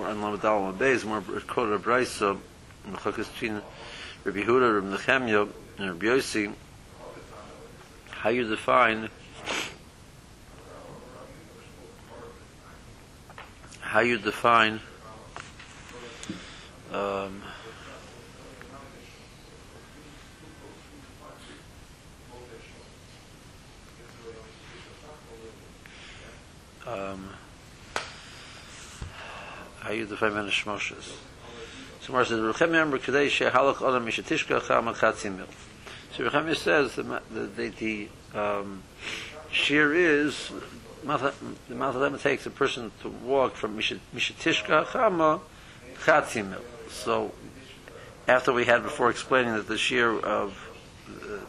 on Lamed Dal and Beis, more quoted a Brisa, Mechakas Chin, Rabbi Huda, Rabbi Nechemya, and Rabbi Yossi, how you define how you define um, um, how you define Ben Shmoshes. So Mar says, Rechem remember today shehalach olam mishatishka chama chatzimil. So Rechem says the the, the, the um, shear is the Mathalema takes a person to walk from mishatishka chama chatzimil. So after we had before explaining that the shear of uh,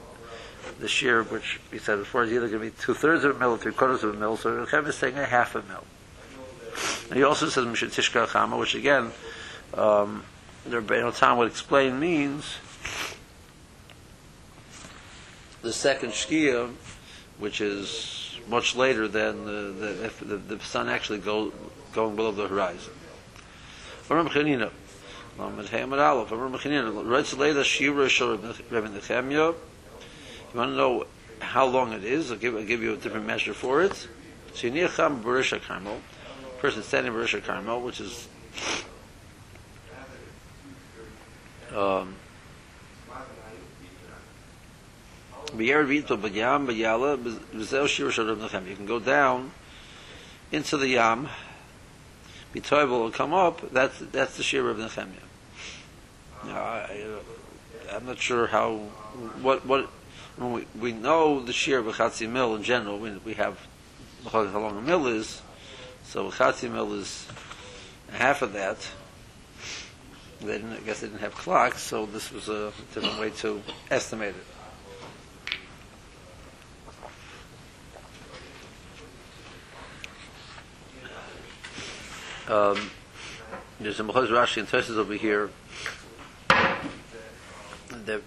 the shear, which we said before, is either going to be two thirds of a mil or three quarters of a mil. So Rechem is saying a half a mil. And he also says Mishat Tishka Chama, which again, um, the Rebbeinu Tam would explain means the second Shkia, which is much later than the, the, if the, the sun actually go, going below the horizon. Ram Chanina, Lamed Hamad Aleph, Ram Chanina, writes later Shira Shor Rebbe Nechemya. You want to know how long it is? I'll give, I'll give you a different measure for it. So you need Cham Barisha Carmel person standing in Rosh Carmel, which is um, you can go down into the Yam, toivel and come up. That's that's the shir of Nechemia. Now, I, am not sure how what what we, we know the shir of Chatzi Mill in general. We, we have how long a mill is. So Chatzi Mil is half of that. They didn't, I guess they didn't have clocks, so this was a different way to estimate it. Um, there's a Mechaz Rashi and Tosis over here. That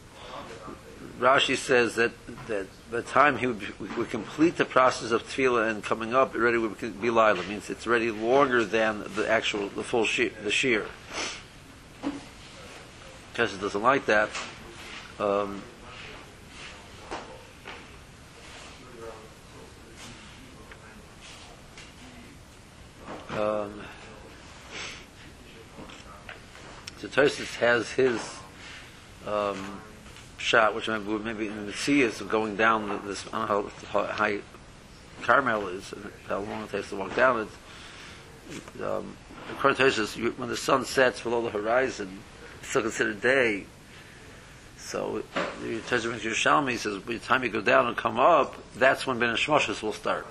Rashi says that that the time he would, would complete the process of tefillah and coming up, it already would be lila. means it's already longer than the actual the full shear, the shear. Kesha doesn't like that. Um, um, so Tosis has his um, shot, which maybe, maybe in the sea is going down this, I don't know how high Carmel is, and how long it takes to walk down it. Um, according to Jesus, when the sun sets below the horizon, it's still considered day. So the Torah brings Yerushalmi says, by the time you go down and come up, that's when Ben Shmoshes will start.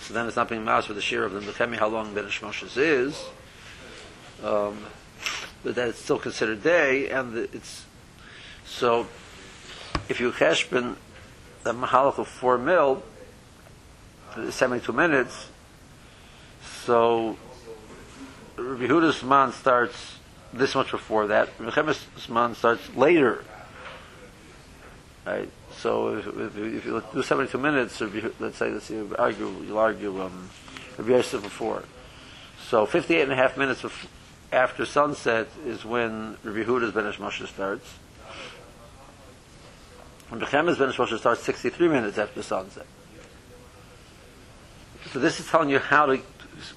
So then it's not being mouse for the shear of them. Tell me how long Ben Shmoshes is. Um, but that it's still considered day, and it's so if you cheshbon the mahalach of four mil, 72 minutes, so Rabbi Huda's man starts this much before that. Rabbi man starts later. Right? So if, if, if, you do 72 minutes, let's say, let's you argue, you'll argue um, Rabbi Yosef before. So 58 and a half minutes after sunset is when Rabbi Huda's Ben Moshe starts. When Bechemes Ben Moshe starts 63 minutes after sunset. So this is telling you how to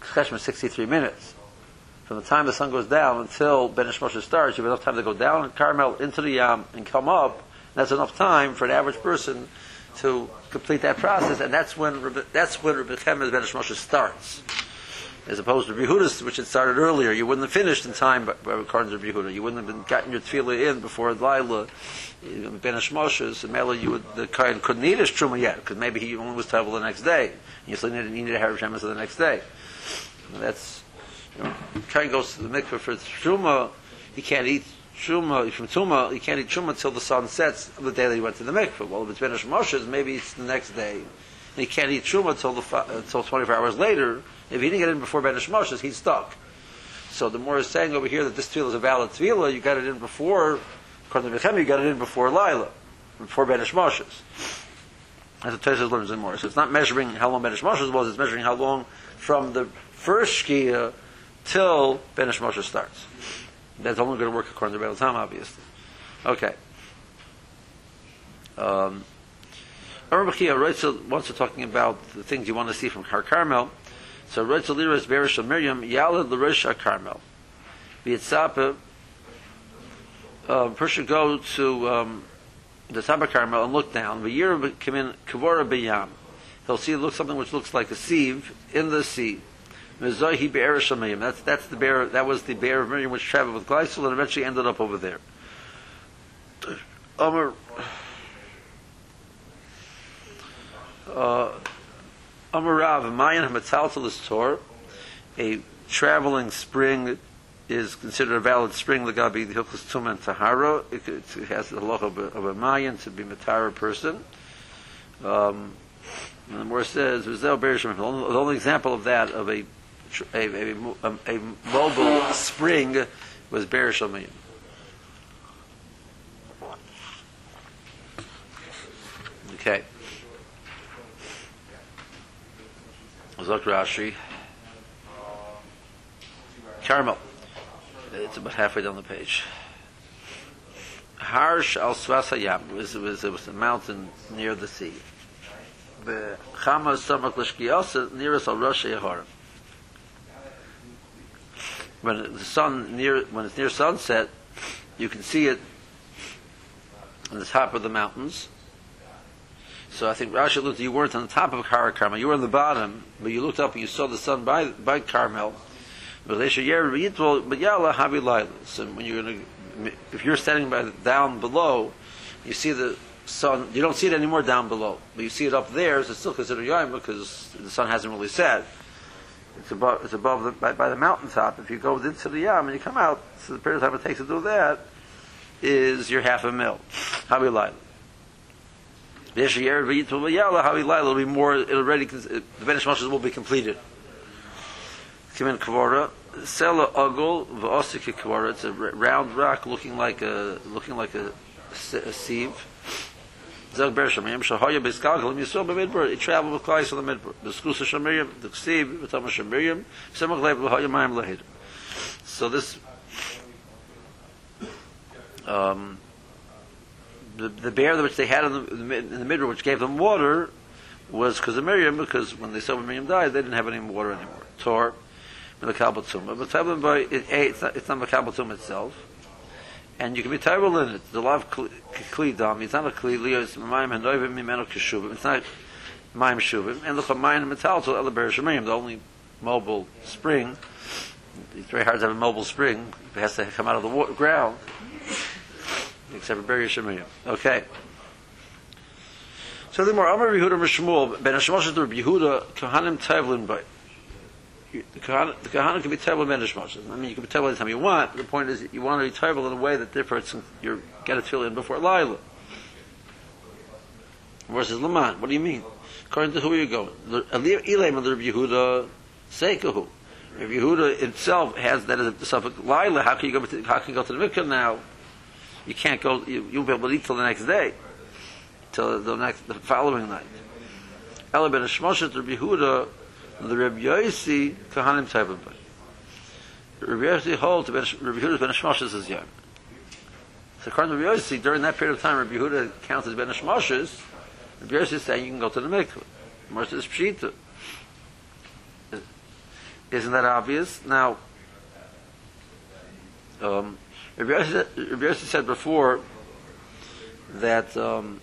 cheshbon 63 minutes. From the time the sun goes down until Ben Moshe starts, you have enough time to go down Carmel into the Yam and come up. And that's enough time for an average person to complete that process, and that's when that's when Rebbe Chemes Ben Moshe starts as opposed to Yehuda, which had started earlier. You wouldn't have finished in time, according to Yehuda. You wouldn't have been gotten your tefillah in before Lila, Ben Hashmoshes, and Mela, you would, the Kohen couldn't eat his truma yet, because maybe he only was travel the next day. You still needed, needed a Harav Shemes the next day. And that's, you know, Kohen goes to the mikveh for truma, he can't eat truma, from tuma, he can't eat truma until the sun sets the day that he went to the mikveh. Well, if it's Ben Hashmoshes, maybe it's the next day. And he can't eat truma until, the, until uh, 24 hours later, if he didn't get in before Ben Moshes, he's stuck. So the more is saying over here that this tefillah is a valid tefillah, you got it in before, according to Bechem, you got it in before Lila, before Ben Moshes. As the Tosas learns in more. So it's not measuring how long Ben Moshes was, it's measuring how long from the first Shkia till Ben Moshe starts. That's only going to work according to Rebbe Tam, obviously. Okay. Um, Arbachia Reitzel wants to talking about the things you want to see from Har Carmel. So Reitzel Liras Berish Miriam Yalad Har Carmel. V'yitzapa, uh, person go to um, the of Carmel and look down. V'yir come in Kavora B'yam. He'll see look something which looks like a sieve in the sea. Mezohi Be'er Shamayim. That's that's the bear. That was the bear of Miriam which traveled with Gleisel and eventually ended up over there. Amar. Uh, Amarav Mayan Tor, a traveling spring is considered a valid spring. Lagabi the Hilchus Tum and Tahara. It, has the look of a, of a Mayan to be a Matara person. Um, and the more says, the only example of that of a a, a, a, mobile spring was Shamayim. Okay. Zok Rashi. Carmel. It's about halfway down the page. Harsh al Swasayam was, was, it was a mountain near the sea. The Chama Samak Lishkiyasa nearest al Rosh Yehorim. When the sun near when it's near sunset, you can see it on the top of the mountains. So I think Rashi looked. You weren't on the top of Har Carmel. You were on the bottom, but you looked up and you saw the sun by by Carmel. But So when you're gonna, if you're standing by down below, you see the sun. You don't see it anymore down below, but you see it up there. So it's still considered yom because the sun hasn't really set. It's above. It's above the, by, by the mountaintop. If you go into the yam and you come out, so the period of time it takes to do that is your half a mil. Havi will be more. It'll already the benishmoshes will be completed. Kimin Kvora, Sela Ogul, V'osiki Kvora. It's a round rock looking like a looking like a, a sieve. Zog Bersham, Yem Shahoya Biskalkalim Yisrael B'Midbar. It traveled with Klais on the Midbar. The Skusa Shamiriam, the Ksiv, V'Tama Shamiriam, Semach Lev L'Hoya Mayim Lahid. So this, um, the, bear which they had in the, in the Midbar, which gave them water, was because of Miriam, because when they saw Miriam died, they didn't have any water anymore. Tor, A, eh, it's not, it's not itself. And you can be terrible in it. The love kli dam. It's not a kli liyos it's mayim hanoivim mimeno keshuvim. It's not mayim shuvim. And look at mayim metal to elaber shemayim. The only mobile spring. It's very hard to have a mobile spring. It has to come out of the ground. Except for Ber Shemayim. Okay. So the more Amar Yehuda Mishmuel Ben Hashmosh Yehuda Kohanim Tevlin Bay the kahana can be terrible medish I mean, you can be terrible anytime you want. The point is, you want to be terrible in a way that differs. You get a tefillin before Lila. Versus Laman. What do you mean? According to who are you going? Elam of the Yehuda Seikahu. If Yehuda itself has that as a suffix Lila, how can you go to, how can you go to the mikvah now? You can't go. You, you'll be able to eat till the next day, till the next the following night. Ela ben Shmoshet Yehuda the Reb Yosi Kahanim Tevim Reb Yosi holds Reb Yehuda Ben Hashmoshes as young. So according to Reb Yosi, during that period of time, Reb Yehuda counts as Ben Hashmoshes. Reb Yosi is saying you can go to the mikveh. More says Pshita. Isn't that obvious? Now, um, Reb Yosi said before that um,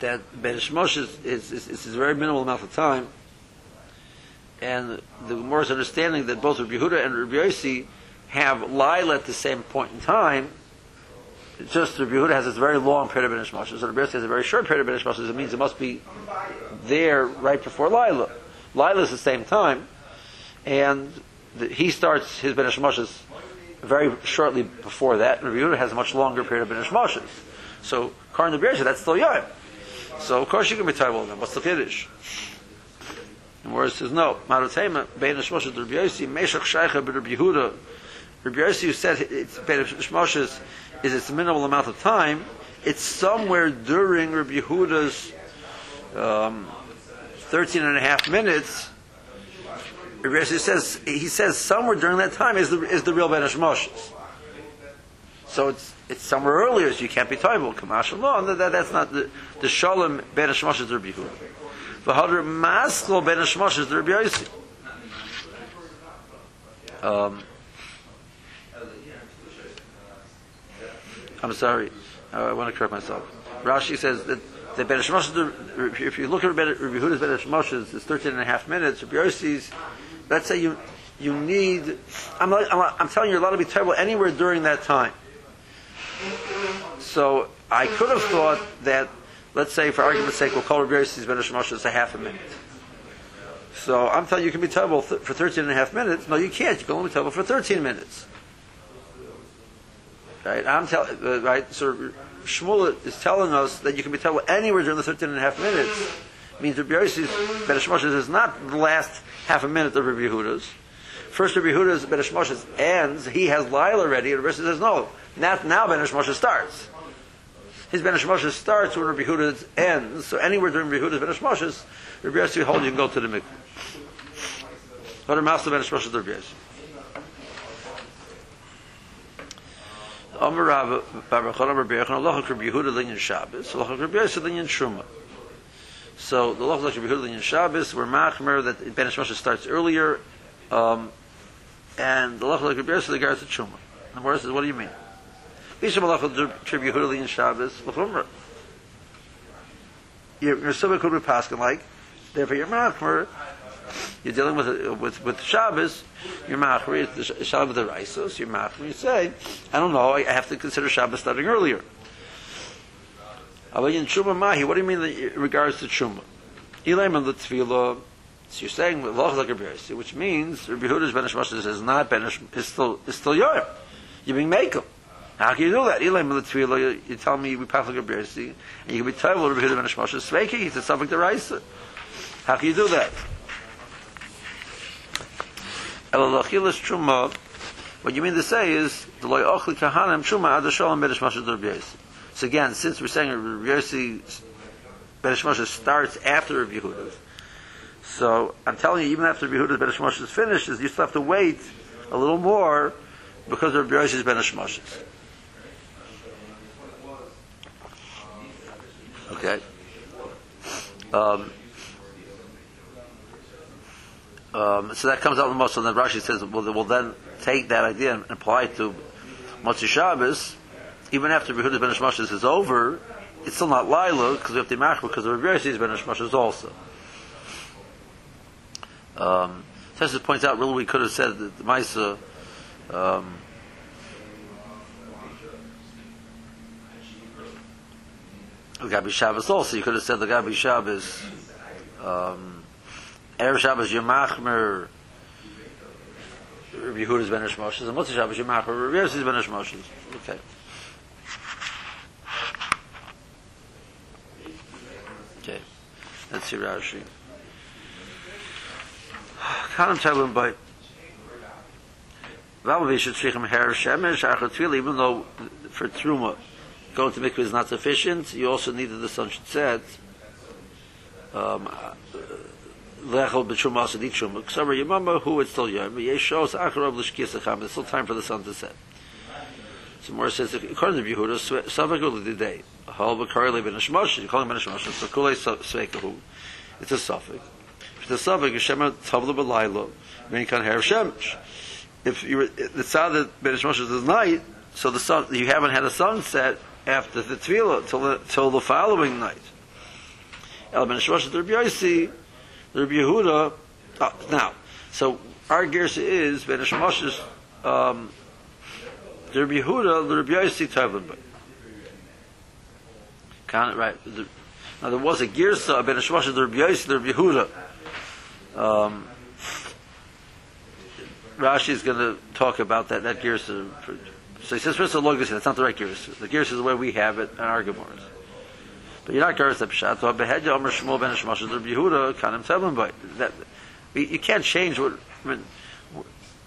that Ben Shmosh is, is, is, is, a very minimal amount of time, and the Gemara's understanding that both Rabbi Yehuda and Rabbi Yossi have Lila at the same point in time, just Rabbi Yehuda has this very long period of Ben Shmosh, so Rabbi Yossi has a very short period of Ben Shmosh, it means it must be there right before Lila. Lila is the same time, and the, he starts his Ben Shmoshes very shortly before that, and Yehuda has a much longer period of Ben Shmoshes. So, to Rabbi Yossi, that's still Yom. So of course you can be terrible them. What's the kiddush? And where it says no, Marutema Bein Shmoshes Rabbi Yossi Meshach Sheicha Yehuda. Rabbi said it's Bein Shmoshes is its minimal amount of time. It's somewhere during Rabbi Yehuda's um, 13 and a half minutes, Yossi says, he says somewhere during that time is the, is the real Ben Moshes. So it's, it's somewhere earlier, so you can't be Taibel. Kamash no, that, that's not the, the Shalom Ben Moshes Rabbi Yehuda. The Hadr Maskal Ben Moshes Rabbi Yossi. Um, I'm sorry. Uh, I want to correct myself. Rashi says that the Ben Shemoshes, if you look at Rabbi Yehuda's Ben Shemoshes, it's 13 and a half minutes. Rabbi Yossi's, let's say you you need, I'm, I'm, I'm telling you, you're allowed to be terrible anywhere during that time. So I could have thought that, let's say for argument's sake, we'll call Rabbi Yossi's Ben Shemoshes a half a minute. So I'm telling you, you can be terrible th- for 13 and a half minutes. No, you can't. You can only be terrible for 13 minutes. Right? I'm telling, uh, right? So Shmuel is telling us that you can be told anywhere during the 13 and a half minutes. Means Rabbi Yossi's Ben Hashmoshes is not the last half a minute of Rabbi Yehuda's. First Rabbi Yehuda's Ben Hashmoshes ends, he has Lila ready, and Rabbi Yossi says, no, not now Ben Hashmoshes starts. His Ben Hashmoshes starts when Rabbi Yehuda's ends, so anywhere during Rabbi Yehuda's Ben Hashmoshes, Rabbi Yossi holds you can go to the mikveh. What are Master Ben Hashmoshes Rabbi Yossi? Amar Be'echon Allah Rabbi Yehuda Linyan Shabbos Rabbi Yosef Linyan Shuma so the Allah Rabbi Yehuda Linyan Shabbos were machmer that Ben Hashmoshe starts earlier um, and the Allah Rabbi Yosef the Garza Shuma and Morris says what do you mean? Bisham Allah Rabbi Yehuda Linyan Shabbos L'chumra your, your Subah could be Paskin like therefore you're machmer. You're dealing with with with Shabbos, you're machri the Shabbos the Raisos, you're machri. You say, I don't know, I have to consider Shabbos starting earlier. In Truma Mahi, what do you mean in regards to Truma? Elaim and the Tefillah, so you're saying Loch like Rabbi which means Rabbi Huda's Ben Hashmashas is not Ben is still is still Yorim. You're being Mekel. How can you do that? Elaim and the Tefillah, you, tell me we pass like Rabbi and you can be told Rabbi Huda Ben Hashmashas Sveiki, he's a subject to Raisa. How can you do that? Elalachilas truma. What you mean to say is the loy ochli kahanim truma ad shalom bedish mashad So again, since we're saying Yossi bedish starts after Rabbi Yehuda's, so I'm telling you, even after Rabbi Yehuda's mashad is finished, you still have to wait a little more because of Rabbi bedish mashad. Okay. Um, um, so that comes out the most. So then Rashi says, well, we'll then take that idea and apply it to Motzi Shabbos. Even after Behuda's Ben Hashmashas is over, it's still not Lila because we have to match because the Rabbi Yossi's Ben Hashmashas also. Um, points out, really, we could have said that the Maisa. Um, Gabi Shabbos also. You could have said the Gabi Shabbos. Um, Erev Shabbos Yomachmer Rabbi Yehuda's Ben Moshes, and Motzei Shabbos Yomachmer Rabbi Yossi's Ben. Okay. Okay. See Rashi. Kanem Tevim by Valavi should him hair shemesh achat even though for truma going to mikveh is not sufficient, you also need the sun should set. Um, lechel b'tshuma asadit shuma. Ksaver yamama who it's still yom. Yeshos acharov l'shkiyas acham. It's still time for the sun to set. So more says according to Yehuda, savakul l'didei. Hal b'karli ben hashmosh. You call him ben hashmosh. So kulei sveikahu. It's a suffix. If the savak is shema tavla b'laylo, then you can have shemesh. If you it's out that ben hashmosh is night, so the sun you haven't had a sunset after the tefillah till the till the following night. El ben hashmosh the Rabbi Yossi the Rabbi Yehuda, oh, now, so our gersa is, Ben Hashemoshes, um, the Rabbi Yehuda, the Rabbi Yossi Tevlin. Count it right. The, now there was a girsa of Ben Hashemoshes, the Rabbi Yossi, the Rabbi Yehuda. Um, Rashi is going to talk about that, that girsa. So he says, first of all, that's not the right girsa. The girsa is the way we have it in our Gemaras. But you're not Garas Pshat. So Behedya Omer Shmuel Ben Hashmash Rabbi Yehuda Kanim Tevlin. That you can't change what. I mean,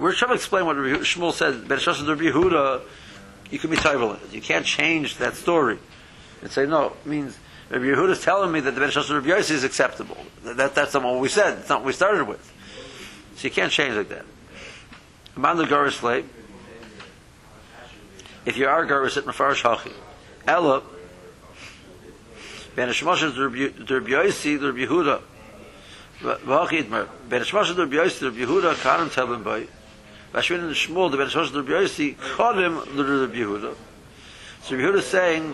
we're trying to explain what Shmuel said. Ben Yehuda. You can be Tevlin. You can't change that story and say no. It means Rabbi Yehuda is telling me that the Ben of Rabbi Yossi is acceptable. That, that's not what we said. It's not what we started with. So you can't change like that. Among the Goris if you are Goris at Mefarish Hachi, Ella, Ben Shlosh of Rabbi Yossi, Rabbi Yehuda, V'hachi Itmer, Ben Shlosh of Rabbi Yossi, Rabbi Yehuda, Karim Tevin Boy, Vashvin and Shmuel, the Rabbi Yossi, Karim, the Rabbi Yehuda. So Rabbi Yehuda is saying,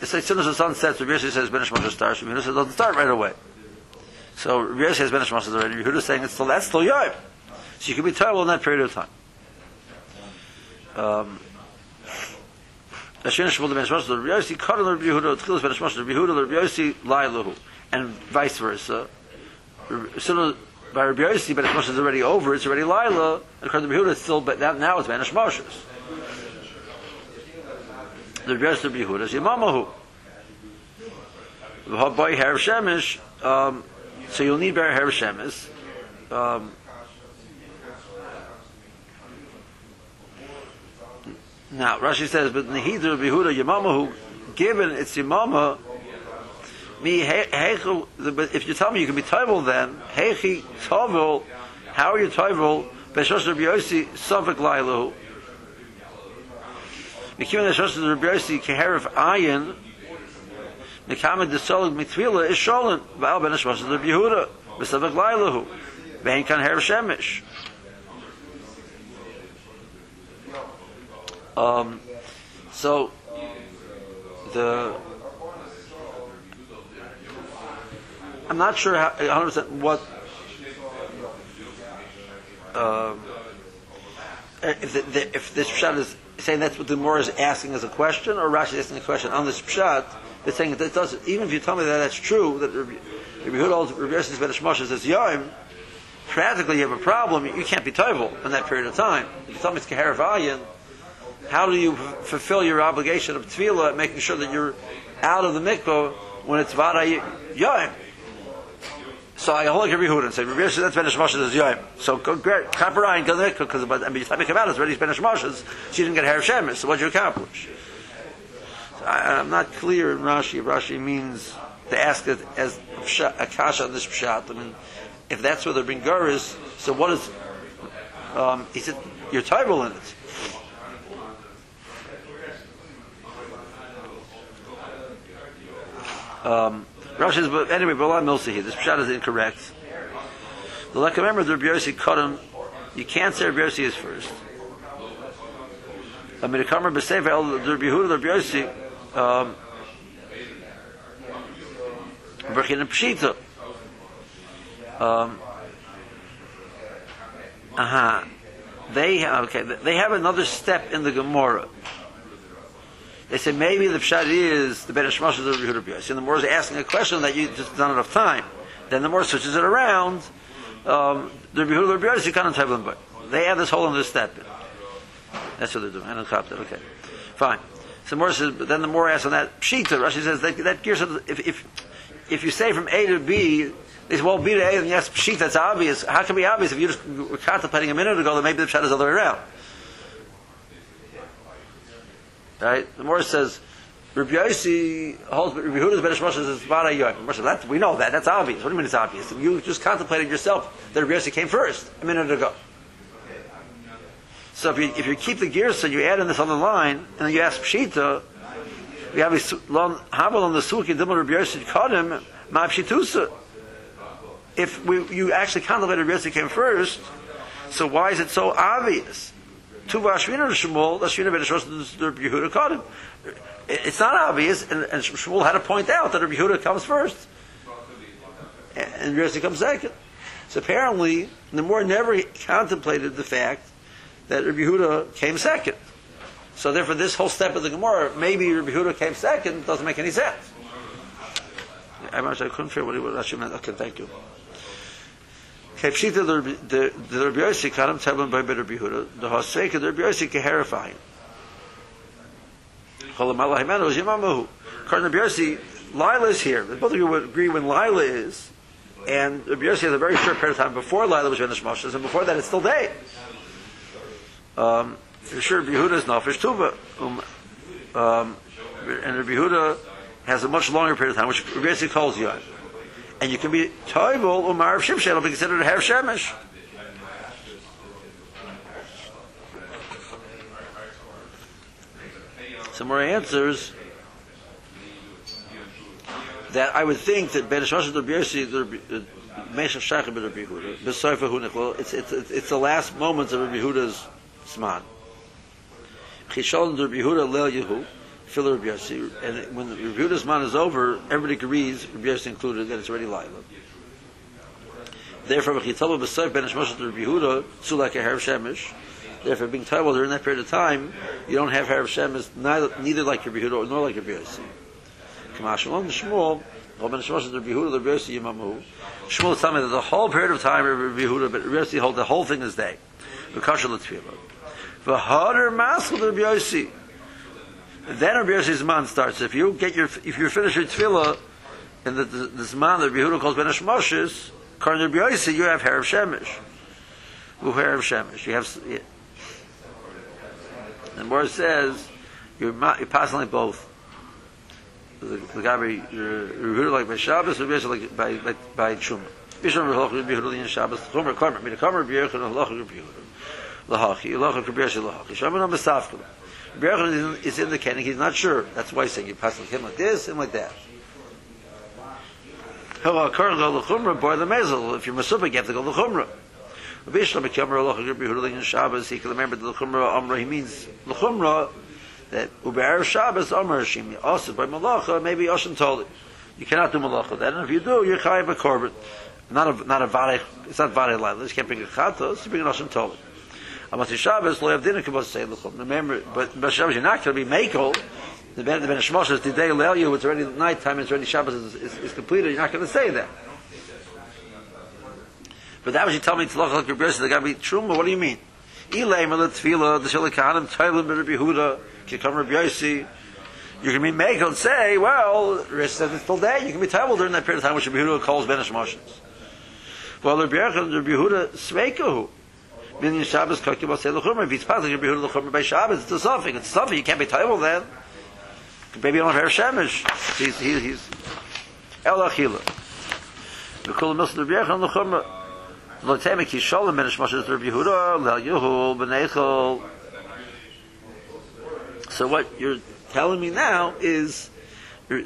it's like soon as the sun sets, Rabbi Yossi says Ben Shlosh starts, Rabbi it doesn't start right away. So Rabbi Yossi says Ben Shlosh already, Rabbi Yehuda is saying it's still, that's still Yom. So you can be terrible in that period of time. Um, Hashem Shmuel the Ben Shlosh, Rabbi Yossi, Karim, Rabbi Yehuda, Tchilas Ben Shlosh, Rabbi Yehuda, Rabbi Yossi, Lailahu, and vice versa. Soon as by Rabbi Yossi, Ben Shlosh is already over, it's already Laila, and according to Rabbi it's still, but now it's Ben Shlosh. The Rabbi Yossi, Rabbi Yehuda, is Yamamahu. By Harav Shemesh, um, so you'll need Bar Harav Shemesh. Um, now, Rashi says, but Nehidr Rabbi Yehuda, Yamamahu, given it's Yamama, me heichel. If you tell me you can be tovel, then heichi tovel. How are you tovel? Beshosh Rabbi Yossi Sofik Lailu. Mikim Beshosh Rabbi Yossi Keherif Ayin. Mekamed Desolig Mitvila is Sholin. Val Ben Beshosh Rabbi Yehuda Besofik Lailu. Vein Kan Her Shemish. Um, so the I'm not sure how, 100% what um, if, the, the, if this pshat is saying that's what the Gemara is asking as a question, or Rashi is asking a question on this pshat. They're saying that it does. Even if you tell me that that's true, that Rabbi Yehuda holds Rabbi Moshe says Yom, practically you have a problem. You can't be toivel in that period of time. If you tell me it's Keher how do you f- fulfill your obligation of tefillah, making sure that you're out of the mikvah when it's vada? So I hold Rabbi Yehuda and say, Rabbi that's Benish Moshe, is. So great, Kapparayin, go there, because by the time you come out, it's already Moshe's, so you didn't get Her Shemesh, so what did you accomplish? So I, am not clear in Rashi Rashi means to ask it as a kasha on this pshat. I mean, if that's where the Bringur is, so what is, um, he said, you're tribal in it. Um, Rashi says, but anyway, Bala Milsa here. This pshat is incorrect. The like remember the Rabbi Yossi cut him. You can't say Rabbi Yossi is first. I mean, the Kamer B'Sefer the Rabbi Yehuda the Rabbi Yossi. Um, Berchin Pshita. Um. Uh-huh. They okay. They have another step in the Gemara. They say maybe the pshat is the Ben Hashmash of the Yehuda B'Yos. And the more is asking a question that you just not enough time. Then the more switches it around. Um, the Yehuda B'Yos you can't have them, they add this whole other step. In. That's what they're doing. I don't cop that. Okay, fine. So more says, but then the more asks on that pshita. Rashi says that that gears if if if you say from A to B. They say, well, B to A, and yes, pshit, that's obvious. How can it be obvious if you just were contemplating a minute ago that maybe the pshat is the other way around? Right? The Morah says, Rabbi Yossi holds, Rabbi Yehuda's Ben Moshe says, Vada. That, we know that. That's obvious. What do you mean it's obvious? You just contemplated yourself that Rabbi Yossi came first a minute ago. So if you, if you keep the gears, so you add in this other line, and then you ask Pshita, we have a Havel on the Suki, Dimel Rabbi Yossi Kadim, Ma Pshitusa. If we, you actually contemplated Rabbi Yossi came first, so why is it so obvious? Shmuel, Vashvina Ben Yehuda. It's not obvious, and, and Shmuel had to point out that Rabbi Yehuda comes first, and Rabbi comes second. So apparently, more never contemplated the fact that Rabbi Yehuda came second. So therefore, this whole step of the Gemara, maybe Rabbi Yehuda came second, doesn't make any sense. I couldn't figure what he was actually meant. Okay, thank you. Kepshita the the Rabbi Yossi kanam teblim by Rabbi Yehuda the Hoseka the Rabbi Yossi keherifying. Cholam Allah Himenu is Rabbi Yossi, Lila is here. Both of you would agree when Lila is, and Rabbi Yossi has a very short period of time before Lila was Venish Moshe, and before that it's still day. Um, sure, Rabbi Yehuda is Nafish Tuba. Um, um, and Rabbi Yehuda has a much longer period of time, which basically calls Yom. And you can be Toivel Umar of Shimshe, it'll be considered a Her Shemesh. Some more answers that I would think that Ben the Biersi, the uh, Meshav Shach ben Rabbi Yehuda, Besoifa Hunechol, it's, it's, it's the last moments of Rabbi Yehuda's Sman. Chishol Rabbi Yehuda Leil Yehu, Phil Rabbi Yossi, and when Rabbi Yehuda's man is over, everybody agrees, Rabbi Yossi included, that it's already live. Therefore, Chitzalah Besoif Ben Shlosh Rabbi Yehuda, a Harav Shemesh, Therefore, being Taiwan during that period of time, you don't have Harav Shemesh, neither, neither like Rabbi Yehuda nor like Rabbi Yossi. Kamash Shalom Shmuel, Rabbi Shlosh Rabbi Yehuda, Rabbi Yossi Yimamu, Shmuel telling me that the whole period of time Rabbi Yehuda, but Rabbi Yossi hold the whole thing is day. V'kasha l'tfilah. V'hader maskul Rabbi Yossi. Then Rabbi Yossi's man starts. If you get your, if you finish your tefillah, and the, the, this man that Rabbi Yehuda calls Ben Hashmoshes, to Rabbi Yossi, you have hair of Shemesh. Hair of Shemesh. You have, yeah. and more says, you're, you're passing like both. The, the guy by Yehuda like by Shabbos, Rabbi Yossi like by, by, by Rabbi Yehuda Rabbi Yehuda Rabbi Yehuda, Rabbi Yehuda. Rabbi Rabbi Yehuda is indicating he's not sure. That's why he's saying you pass him like this, him like that. If you're Masubik, you have to go Lachumra. Rabbi Yishlam Lahachi, Rabbi Yehuda in Shabbos, he can remember the Lachumra Amra, he means Lachumra, that Uber Shabbos Amar Hashim, also by Malacha, maybe Oshan told it. You cannot do Malacha then, and if you do, you're Chayiv a Korban. Not a, not a Varech, it's not Varech Laila, you can't bring a Chatos, you bring an Oshan told it. Amati Shabbos, lo yav dinner say l'chum. Remember, but but Shabbos, you're not going to be makel. The Ben the Ben Shmoshes today leil you. It's already nighttime. It's already Shabbos is, is, is completed. You're not going to say that. But that was you tell me to look like brother. They got to be truma. What do you mean? Ilay malat tefila taylim ben Rabbi Yehuda kikam Rabbi Yossi. You can be makel and say, well, Rish says it's still day. You can be table during that period of time, which Rabbi Yehuda calls Ben Shmoshes. Well, Rabbi Yehuda, Rabbi Yehuda sveikahu. Meaning Shabbos kokim say l'chumra. If he's passing Rabbi Yehuda l'chumra by Shabbos, it's a suffix. It's a suffix. You can't be table then. Maybe you don't have shemesh. He's he's he's el achila. V'kol milsa Rabbi Yehuda l'chumra. Lo temek yisholim ben Shmoshes Rabbi Yehuda l'el Yehu b'neichol. So what you're telling me now is.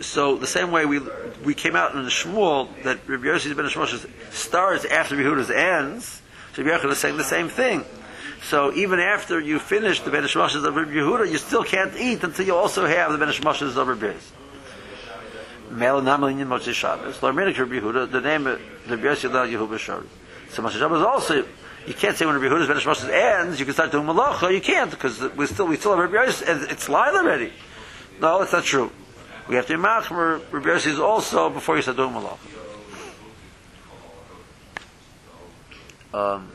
So the same way we we came out in the Shmuel that Rabbi Yossi ben Shmoshes starts after Yehuda's ends, Rabbi Yochanan is saying the same thing. So even after you finish the Benish Shmoshes of Rabbi Yehuda, you still can't eat until you also have the Benish Shmoshes of Rabbi Yossi. Mel Namalin Moshe Shabbos. Rabbi Yehuda, the name of Rabbi Yossi Lel Yehuda B'Shar. So Moshe Shabbos also, you can't say when Rabbi Yehuda's Benish Shmoshes ends, you can start doing Malacha. You can't because we still we still have Rabbi and it's live already. No, that's not true. We have to be machmer. Rabbi Yossi is also before you start doing Malacha. Um,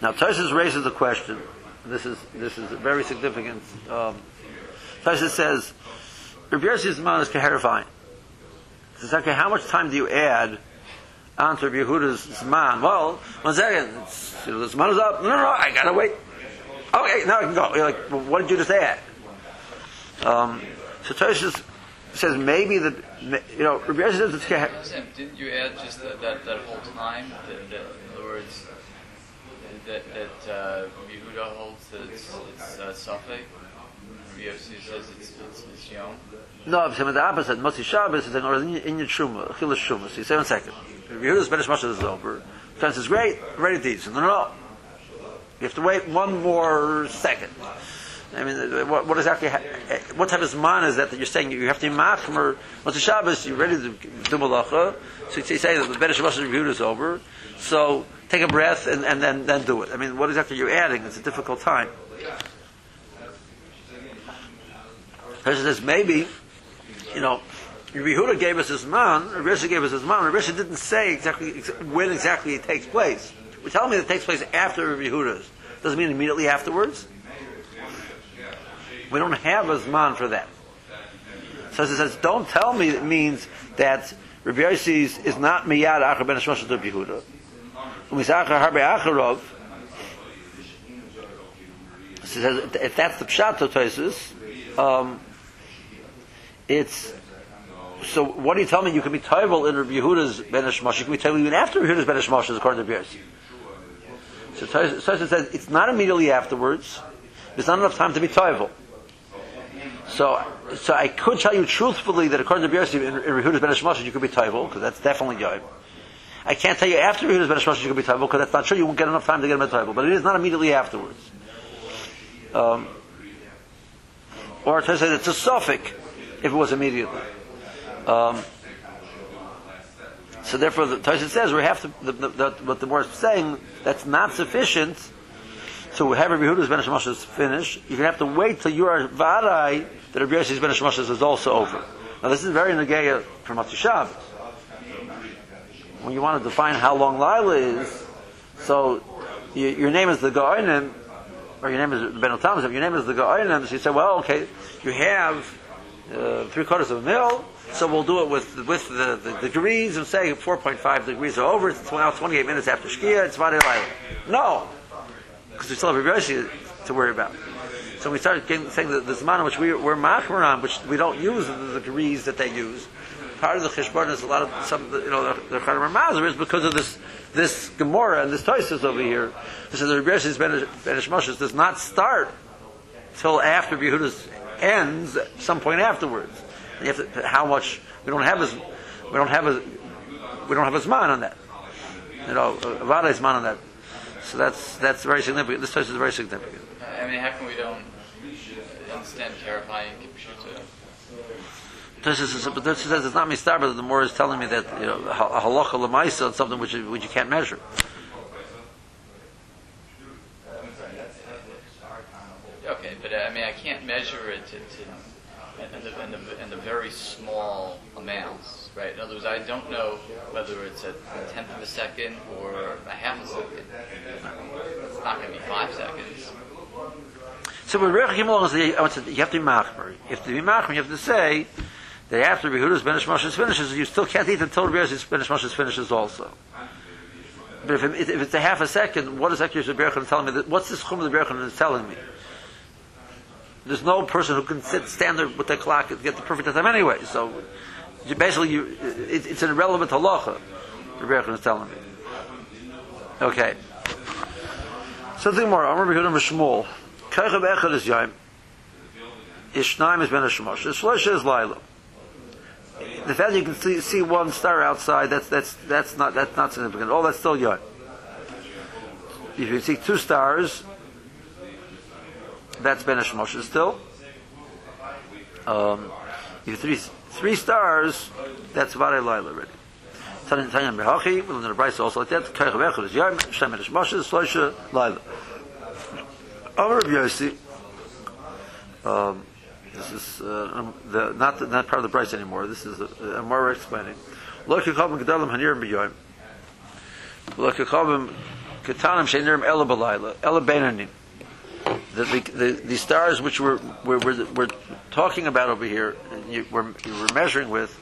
now, Tosis raises a question. This is this is very significant. Um, says, Rabbi Yossi's man is keherifying. He says, okay, how much time do you add onto Rabbi Yehuda's man? Well, one second, you know, is up. No, no, no, I gotta wait. Okay, now I can go. You're like, well, what did you just add? Um, so Tosis says maybe that you know Rabbi it's keher. Didn't you add just that, that, that whole time? That, that, in other words, that, that uh, Yehuda holds that it's, it's uh. Rabbi Yossi says it's, it's, it's Yom. No, I'm saying the opposite. Motzi Shabbos is saying, or in your Shuma, Chilas Shuma. So you say one second. Rabbi Yehuda's Benish Moshe is over. Then says, great, ready to eat. No, no, no. You have to wait one more second. I mean, what, what exactly, eh, what type of zman is that that you're saying you have to be machmer, once the Shabbos, you're ready to do malacha, so you say that the Benish Moshe Yehuda is over, so take a breath and, and then, then do it. I mean, what exactly you're adding? It's a difficult time. Person says, maybe, you know, Yehuda gave us his man, Rabbi gave us his man, Rabbi didn't say exactly when exactly it takes place. We're telling me that it takes place after Yehuda's. Doesn't mean immediately afterwards. We don't have a man for that. So it says, don't tell me it means that Rabbi Yossi is not miyad achar ben Hashmosh Rabbi Yehuda. Umisachar harbe acharov. So says, if that's the pshat of Tosis, um, it's so. What do you tell me? You can be toivel in Rabbi Yehuda's ben Hashmash. You can be toivel even after Rabbi Yehuda's ben Hashmash, according to Biersi. So Tosha says it's not immediately afterwards. There's not enough time to be toivel. So, so I could tell you truthfully that according to Biersi, in, in Rehuda's Ben you could be toivel because that's definitely yoim. I can't tell you after Rehuda's Ben Hashmash, you could be toivel because that's not true. You won't get enough time to get him a toivel, but it is not immediately afterwards. Um, or to say it's a suffix if it was immediately. Um, so therefore, the Tosha says we have to. The, the, the, what the word is saying that's not sufficient to have Rabbi Yehuda's Ben finish. You're to have to wait till you are varai that Rabbi Yossi's Ben Hashemashas is also over. Now this is very negeya from Matzah Shabbos. When you want to define how long Lila is, so you, your name is the Gaonim, or your name is Rebbeinu Tam. If your name is the Gaonim, so you say, well, okay, you have uh, three quarters of a mil. So we'll do it with with the, the, degrees and say 4.5 degrees are over. It's now 28 minutes after Shkia. It's Vadi No, because we still have Rashi to worry about. So we started getting, saying that the Zman which we, we're machmer on, which we don't use the degrees that they use. Part of the cheshbon is a lot of some, you know, the Chadim Mazer is because of this this Gemara and this Toisus over here. This is the Rabbi Ben Moshe does not start till after Yehuda's ends, at some point afterwards. You have to, how much we don't have as we don't have a we don't have a zman on that. You know, a is man on that. So that's that's very significant. This place is very significant. I mean, how come we don't understand terrifying this is, but this says it's not mistar, but the more is telling me that you know halacha lemaisa is something which which you can't measure. Okay, but uh, I mean, I can't measure it to, to in, the, in, the, in the very small amounts, right? In other words, I don't know whether it's a tenth of a second or a half a second. It's not going to be five seconds. So with Rech Gimel, you have to be machmer. If to be machmer, you have to say that after Behuda's Benish Moshe's finishes, you still can't eat until Behuda's Benish Moshe's finishes also. But if, it, if it's a half a second, what is actually the telling me? That, what's this chum of the Berachan is telling me? There's no person who can sit, stand there with the clock and get the perfect time anyway. So you basically, you, it, it's an irrelevant halacha. The Berachan is telling me. Okay. Something more. I'm going to be Shmuel. Kaichav Echad is Yaim. Ishnaim is Ben Hashemash. Shlosh is Laila the fact that you can see, see one star outside, that's that's that's not that's not significant. All that's still yard. If you see two stars, that's Ben Moshe still. Um, if three three stars, that's Vare Laila already. Tanin Tanyan Behachi, we'll in the price also like that. Kaich Vechel is Yom, Shem Ben Moshe, Slosha Laila. Amar Rabbi Yossi, um, this is uh, um, the, not the, not part of the price anymore. This is a more explaining. Gedalim ketanim sheinirim ela ela beinanim. The, the, the, stars which we're, we're, we're, we're talking about over here, you, we're, you were measuring with,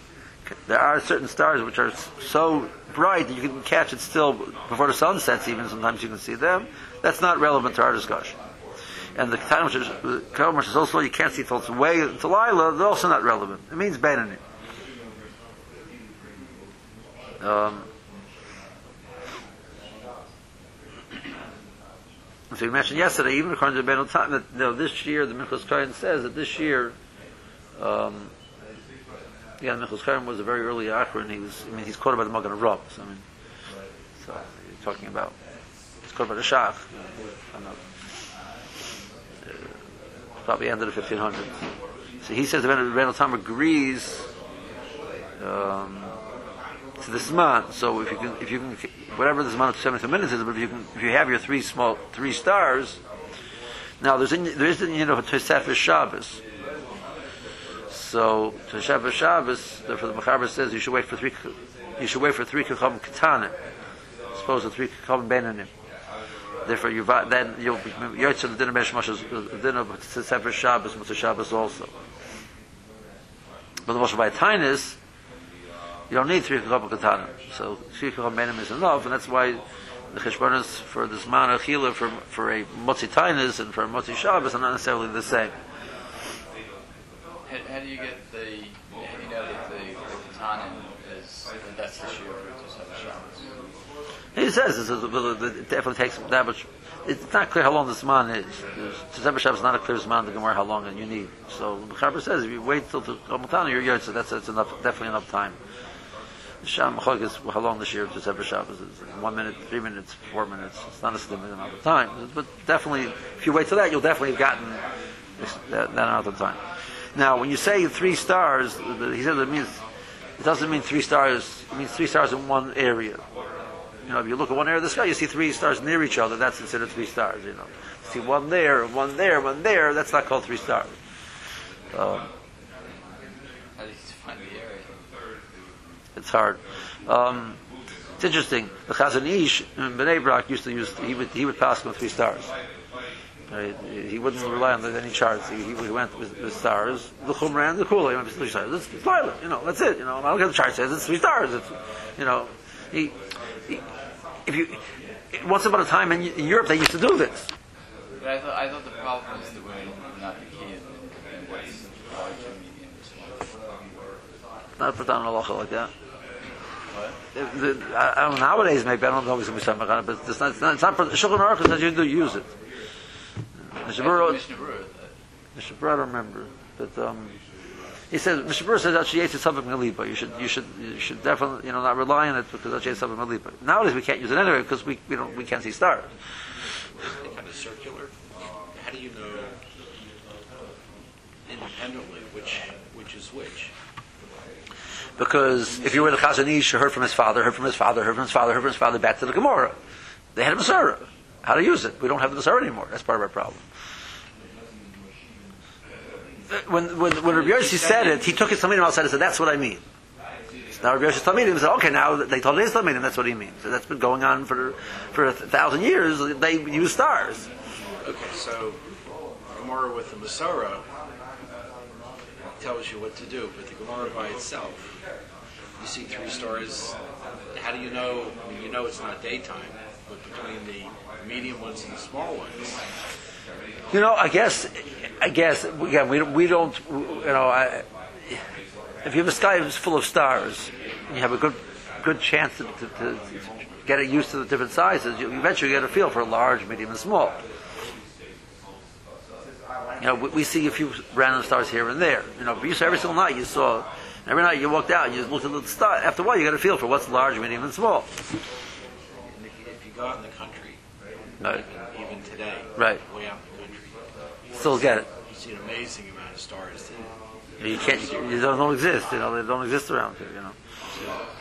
there are certain stars which are so bright that you can catch it still before the sun sets. Even sometimes you can see them. That's not relevant to our discussion and the time which Kalam is also you can't see till it's way to Lila, they're also not relevant. It means Benani. Um, so you mentioned yesterday, even according to Ben time that you know, this year the Minchas Kohen says that this year, um, yeah, Minchas Kohen was a very early Akhir, and he was, I mean, he's quoted by the Magen Avraham. So, I mean, so you're talking about, he's quoted by the Shach. Not probably end of the 1500s. So he says the Rebbeinu Tam agrees um, to the Zman. So if you can, if you can, whatever the Zman of 72 minutes is, but if you can, if you have your three small, three stars, now there's in, there is the you know Tosefes Shabbos. So Tosefes Shabbos, therefore the Mechaber says you should wait for three, you should wait for three Kachavim Ketanim, as opposed to three Kachavim Benanim. Therefore, you then you'll be yotze the dinner meshmash the dinner sefer Shabbos, Mutzah Shabbos also. But the Moshe by Tainis, you don't need three kacham katana. So three kacham menim is enough, and that's why the cheshbonis for this man of chila for for a motzi tainis and for a motzi Shabbos are not necessarily the same. How, how do you get the? Do you know that the, the katanin is that that's the shiur for Tosefes Shabbos? He says it definitely takes that much. It's not clear how long this man is. Tzember Shabbos is not a clear man to Gemara how long you need. So the Chaber says if you wait till the Rebbeinu Tam, you're yotze. That's that's enough, definitely enough time. The Sham Chog is how long this year Tzember Shabbos is. One minute, three minutes, four minutes. It's not a slim amount of time. But definitely, if you wait till that, you'll definitely have gotten that, that amount of time. Now, when you say three stars, he said it means it doesn't mean three stars. It means three stars in one area. You know, if you look at one area of the sky, you see three stars near each other. That's considered three stars. You know, you see one there, one there, one there. That's not called three stars. Um, it's hard. Um, it's interesting. The Chazon Ish in Bnei Brak used to use. He would he would pass them with three stars. Right? He wouldn't rely on any charts. He, he went with, with stars. The Chumrah and the Kula. He went with three stars. It's, violent. You know, that's it. You know, I don't care the chart says. It's three stars. It's, you know, he if you once upon a time in, in Europe they used to do this. But I thought I thought the problem was the way not the key and what's large and medium. Not put down a halacha like that. What? The, the, I, I don't know, nowadays maybe I don't know if it's going to be something but it's not. It's not. It's not Shulchan Aruch says you do use it. Mishnah. Berurah, I don't remember, but um, he says Mr. Says that she ate something melipa. You should you should you should definitely you know not rely on it because that she ate something melipa. Nowadays we can't use it anyway because we we don't we can't see stars. kind of circular. How do you know independently which which is which? Because if you were the Chazon Ish, you heard from his father, heard from his father, heard from his father, heard from his father, back to the Gemara. They had a Masorah. How to use it? We don't have the Masorah anymore. That's part of our problem. When when when Rabbi Yossi said it, he took his Talmidim outside and said, "That's what I mean." Now Rabbi Yossi's Talmidim said, "Okay, now they told his Talmidim that's what he means." So that's been going on for for a thousand years. They use stars. Okay, so Gemara with the Masorah tells you what to do, but the Gemara by itself, you see three stars. How do you know? I mean, you know it's not daytime, but between the medium ones and the small ones, You know, I guess, I guess, again, we, we don't, you know, I, if you have a sky that's full of stars, you have a good, good chance to, to, to get it used to the different sizes. You eventually get a feel for large, medium, and small. You know, we, we see a few random stars here and there. You know, but you saw every single night you saw, every night you walked out you looked at the star. After a while, you got a feel for what's large, medium, and small. and if you, if you go out in the country, Right. even today, Right. way out in the country, Still get it. you see an amazing amount of stars. That, You can't, you don't, don't exist. You know, they don't exist around here. You know.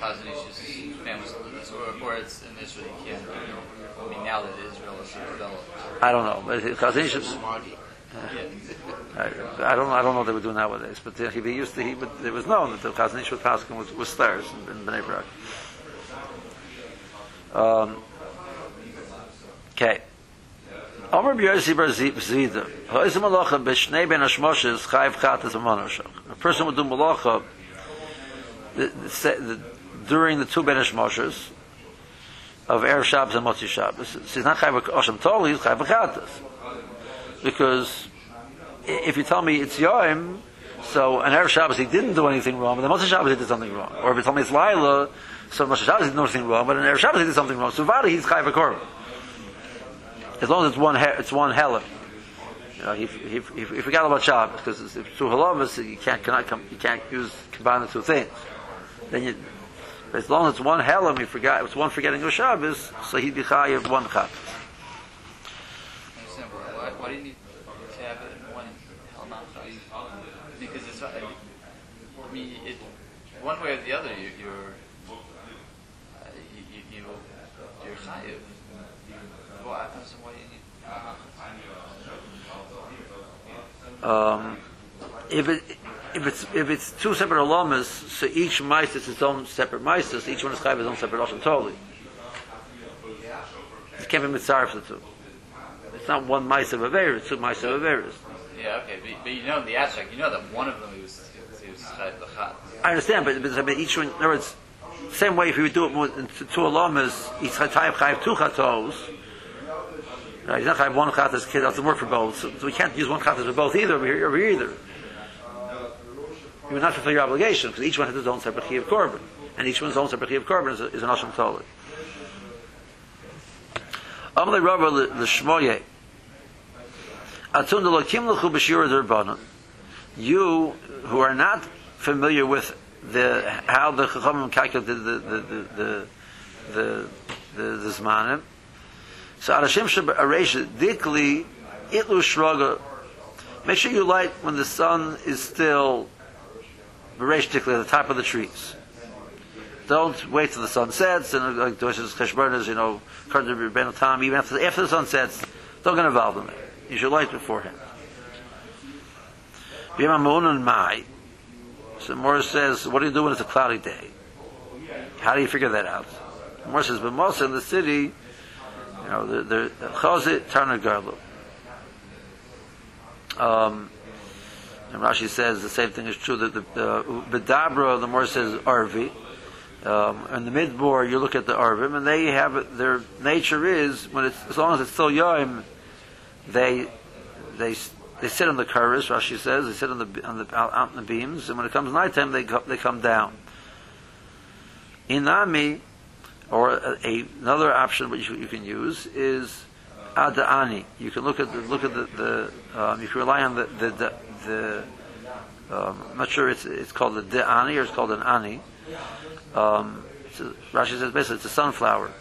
Chazon Ish's family schools, or, or it's in Israel, you can't. I mean, now that Israel is developed. I don't know. But Chazon Ish- smoggy. Yeah. I, I don't. I don't know what they were doing nowadays, but uh, he, he used to. He, but it was known that the Chazon Ish with Paskin was, was stars in, in Bnei Brak. Um, okay. Omer b'Yossi bar Zida. Ha'izim malacha b'shnei ben hashmoshes chayv chatas v'monoshach. A person would do malacha during the two ben hashmoshes of Erev Shabbos and Motzi Shabbos. He's not chayv Osham Toli, he's chayv chatas because if you tell me it's Yom, so on Erev Shabbos he didn't do anything wrong, but the Moshe Shabbos he did something wrong. Or if you tell me it's Laila, so Moshe Shabbos he did nothing wrong, but on Erev Shabbos he did something wrong. So Vada he's Chayv Korban. As long as it's one, he- it's one Helam. You know, he, he, he, he forgot about Shabbos, because it's, it's two Halamas, you can't, cannot come, you can't use, combine the two things. Then you, as long as it's one Helam, he forgot, it's one forgetting of Shabbos, so he'd be Chayiv one Chav. why, need to have one not Because it's one way or the other, you, you're, uh, you, you, you're chayiv. Um, if it if it's if it's two separate alamas, so each mice is its own separate mices. Each one is chayv his own separate osham totally. It can't be mitzvah for the two. It's not one mice of aver, it's two mice of averis. Yeah, okay, but, but you know in the abstract, you know that one of them was, was chayiv l'chat. I understand, but, but, but each one, in other words, same way if you would do it more, in two alamas, each chayv chayv two chatos. Right, he's not going to have one chatas kid doesn't work for both, so, so we can't use one chatas for both either over here, either. you would not fulfill your obligation because each one has his own separate chiyuv korban, and each one's own separate chiyuv korban is, is an asham tolit. Amalei Rava l'shmoye. Atun delokim l'chu b'shir derbanon. You who are not familiar with the how the chachamim calculate the the the the the, the, the zmanim. So arashim shebaresh dikli itlu shraga. Make sure you light when the sun is still beresh dikli at the top of the trees. Don't wait till the sun sets and uh, like the Cheshbonas, you know, Kardim Ben Tam, even after, after the sun sets, don't get involved in it. You should light beforehand. Yom and Mai. So Morris says, what do you do when it's a cloudy day? How do you figure that out? Morris says, but most in the city, you know, the the chazit tarna garlu. Um, and Rashi says the same thing is true that the uh, bedabra, the Morris says arvi. Um, in the midbar, you look at the arvim, and they have their nature is when it's as long as it's still yom, they they they sit on the curves. Rashi says they sit on the on the out, in the beams, and when it comes nighttime, they go, they come down. Inami, or a, a, another option which you, you can use is adaani. You can look at the, look at the, the um, you can rely on the the, the, the um, I'm not sure it's it's called the de'ani or it's called an ani. Um, so Rashi says basically it's a sunflower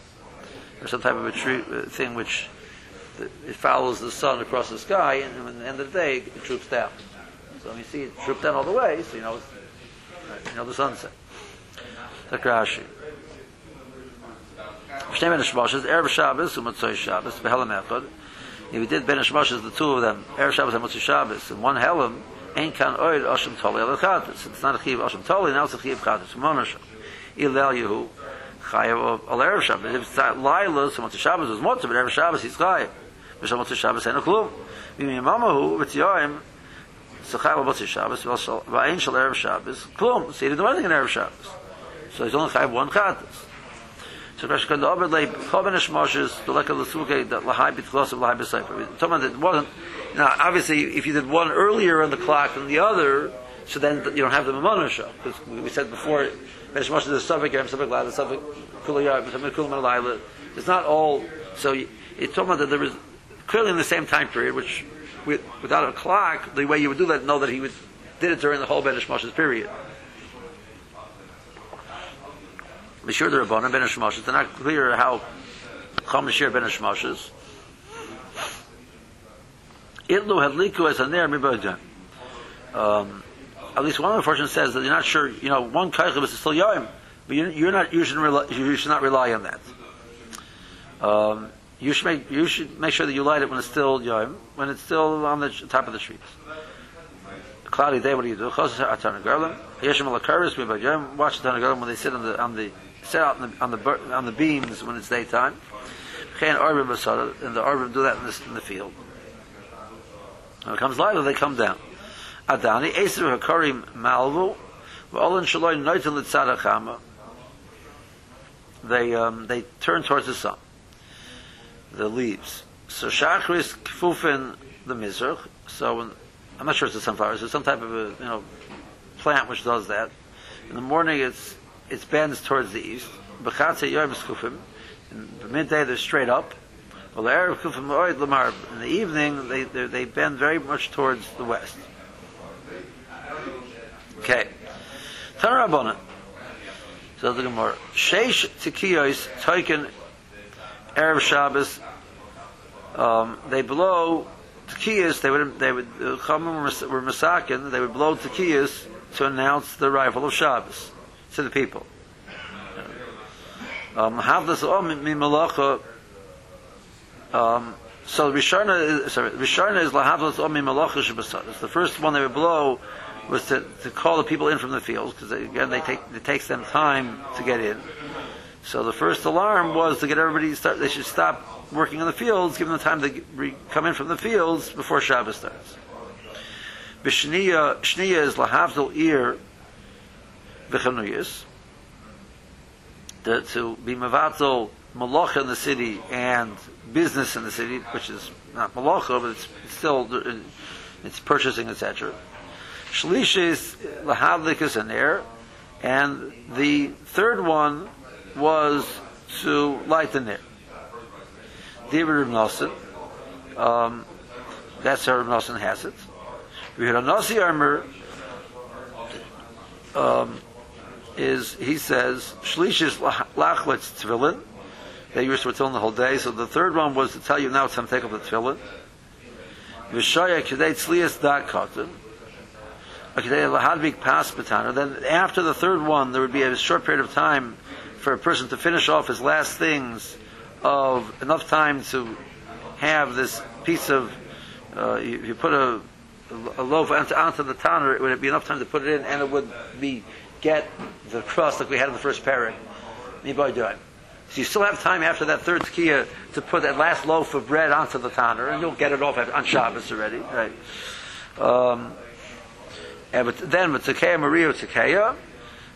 or some type of a tree uh, thing which it follows the sun across the sky, and at the end of the day, it troops down. So you see it troop down all the way, so you know, you know the sunset. Like Rashi. Shnei ben Shmoshes, Erev Shabbos, Umatzoi Shabbos, Behelam Echad. If you did ben Shmoshes, the two of them, Erev Shabbos and Umatzoi Shabbos, and one Helam, Ein kan oid Oshim Toli al Chaddis. It's not a Chiv Oshim Toli, now it's a Chiv Chaddis. Monashim. Ilel Yehu, Chayav al Erev Shabbos. If it's Laila, so Umatzoi Shabbos was Motzah, but Erev Shabbos he's Chayav. ושל מוצא שבס אין לו כלום. ואם יממה הוא ותיואים, שחי במוצא שבס, ואין של ערב שבס, כלום. So he didn't do anything in ערב שבס. So he's only חייב one chatas. Shmoshes, the like of the that Lahai of Lahai it wasn't, now obviously if you did one earlier on the clock than the other, so then you don't have the Mamona show. Because we said before, is a Safek, Yom Safek Lila, Safek Kulayar, It's not all, so it's talking about that there was clearly in the same time period, which with, without a clock, the way you would do that, know that he did it during the whole Ben Moshe's period. Sure the Rabbanim Ben Moshe's, they're not clear how Chom Shir Ben Moshe's. Itlu Hadliku as a Ner Mibajan. Um, at least one of the fortune says that you're not sure, you know, one Kaichib is still Yoim, but you're, you're not, you should, rely, you should not rely on that. Um, you should make you should make sure that you light it when it's still yom, when it's still on the top of the trees. Cloudy day, what do you do? Watch the Tanagarlim when they sit on the on the sit out on the on the, on the beams when it's daytime. And the Arvim do that in, this, in the field. When it comes light, they come down. Adani Eser Hakarim Malvu V'Olin Shaloi Noitin Litzadachama. They um, they turn towards the sun the leaves. So Shachris Kfufin the Mizrach. So when, I'm not sure it's a sunflower. It's some type of a you know plant which does that. In the morning, it's it bends towards the east. Bechatze Yom Kufim. In the midday, they're straight up. In the evening, they they bend very much towards the west. Okay. Tanarabona. So the Gemara. Sheish Tikiyos Toikin Erev Shabbos, um, they blow tekiyas. They would they would uh, were masakin. They would blow tekiyas to announce the arrival of Shabbos to the people. Um, um, so Rishana is sorry, Rishana is lahavdas om mi malacha shabbos. The first one they would blow was to, to call the people in from the fields because again they take it takes them time to get in. So the first alarm was to get everybody to start. They should stop working in the fields, give them the time to re- come in from the fields before Shabbos starts. B'shniya shniya is lahavdil ir To be mavatzal malacha in the city and business in the city, which is not malacha, but it's, still it's purchasing, etc. Lahadlik is an air, and the third one was to light the. David Nosson, um, that's how Nosson has it. We had a Nasi armor. Um, is he says Shlishis lachlitz tefillin. They used to tefillin the whole day. So the third one was to tell you now it's time to take up the tefillin. V'shaya k'dei tzlias katan. Then after the third one, there would be a short period of time for a person to finish off his last things of enough time to have this piece of, uh, you, you, put a, a loaf onto, onto, the tanner, it would be enough time to put it in and it would be, get the crust like we had in the first parak. So you still have time after that third tkiya to put that last loaf of bread onto the tanner and you'll get it off on Shabbos already, right? Um, and then with Tekeya Maria Tekeya,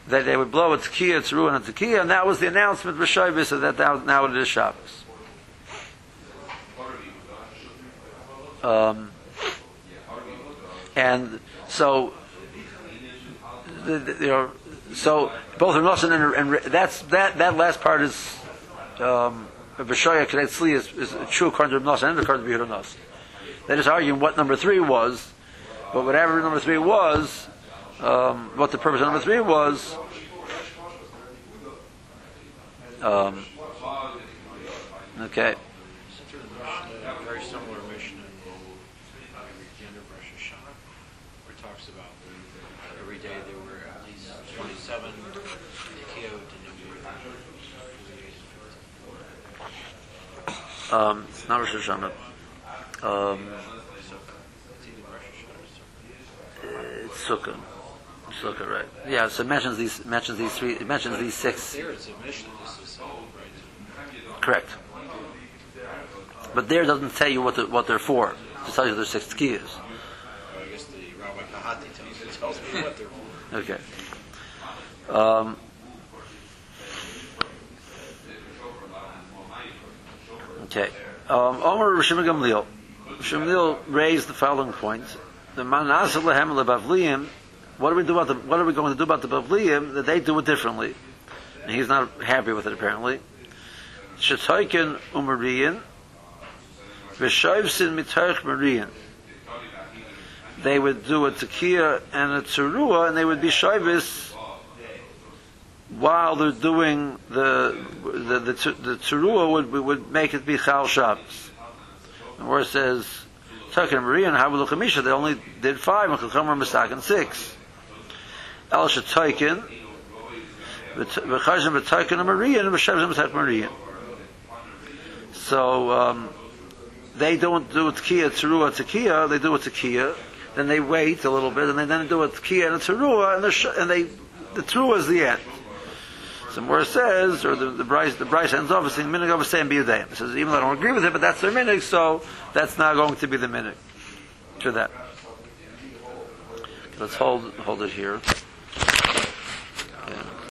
that they would blow a Tekiya, Tzeru, and a Tekiya, and that was the announcement for Shabbos that now, now it is Shabbos. Um, and so, you know, so both Nosson and, and that's that that last part is um, B'Shoya Tzli is, is true according to Nosson and according to Nos. They're just arguing what number three was but whatever number three was, um, what the purpose of number three was, um, okay. Very similar Mishnah at the end of Rosh Hashanah, where it talks about every day there were at least 27 Nikio to Um, it's not Rosh Hashanah. Um, it's Sukkah. Sukkah, right? Yeah. So it mentions these mentions these three. It mentions these six. There it's a Mishnah. This is right. Correct. But there doesn't tell you what the, what they're for. It tells you there's six tkiyas. Well, I guess the Rabbi Kehati tells, it tells me what they're for. Okay. Um, okay. Um, Omer Rishim Gamliel. Gamliel raised the following point. The Manasa Lehem Lebavliim. What do we do about the? What are we going to do about the Bavliim? That they do it differently, and he's not happy with it apparently. Shetoikin Umariyan. V'shoivsin Mitarch Mariyan they would do a tekiya and a tzurua, and they would be shoivis while they're doing the the the, the would would make it be chal shabbos. Where it says Turkin and Maria and Havu Luchamisha, they only did five, and Chacham Masakin six. El Shatoikin, V'chazim V'toikin and Maria, and V'shavzim V'tok Maria. So um, they don't do a tekiya tzurua tekiya, they do a tekiya then they wait a little bit, and they then do a tkiyah and a teruah, and, the and they the teruah is the end. So more says, or the the Braisa the Braisa ends off saying minig of saying biyadayim. It says even though I don't agree with it, but that's their minig, so that's not going to be the minig to that. Let's hold hold it here.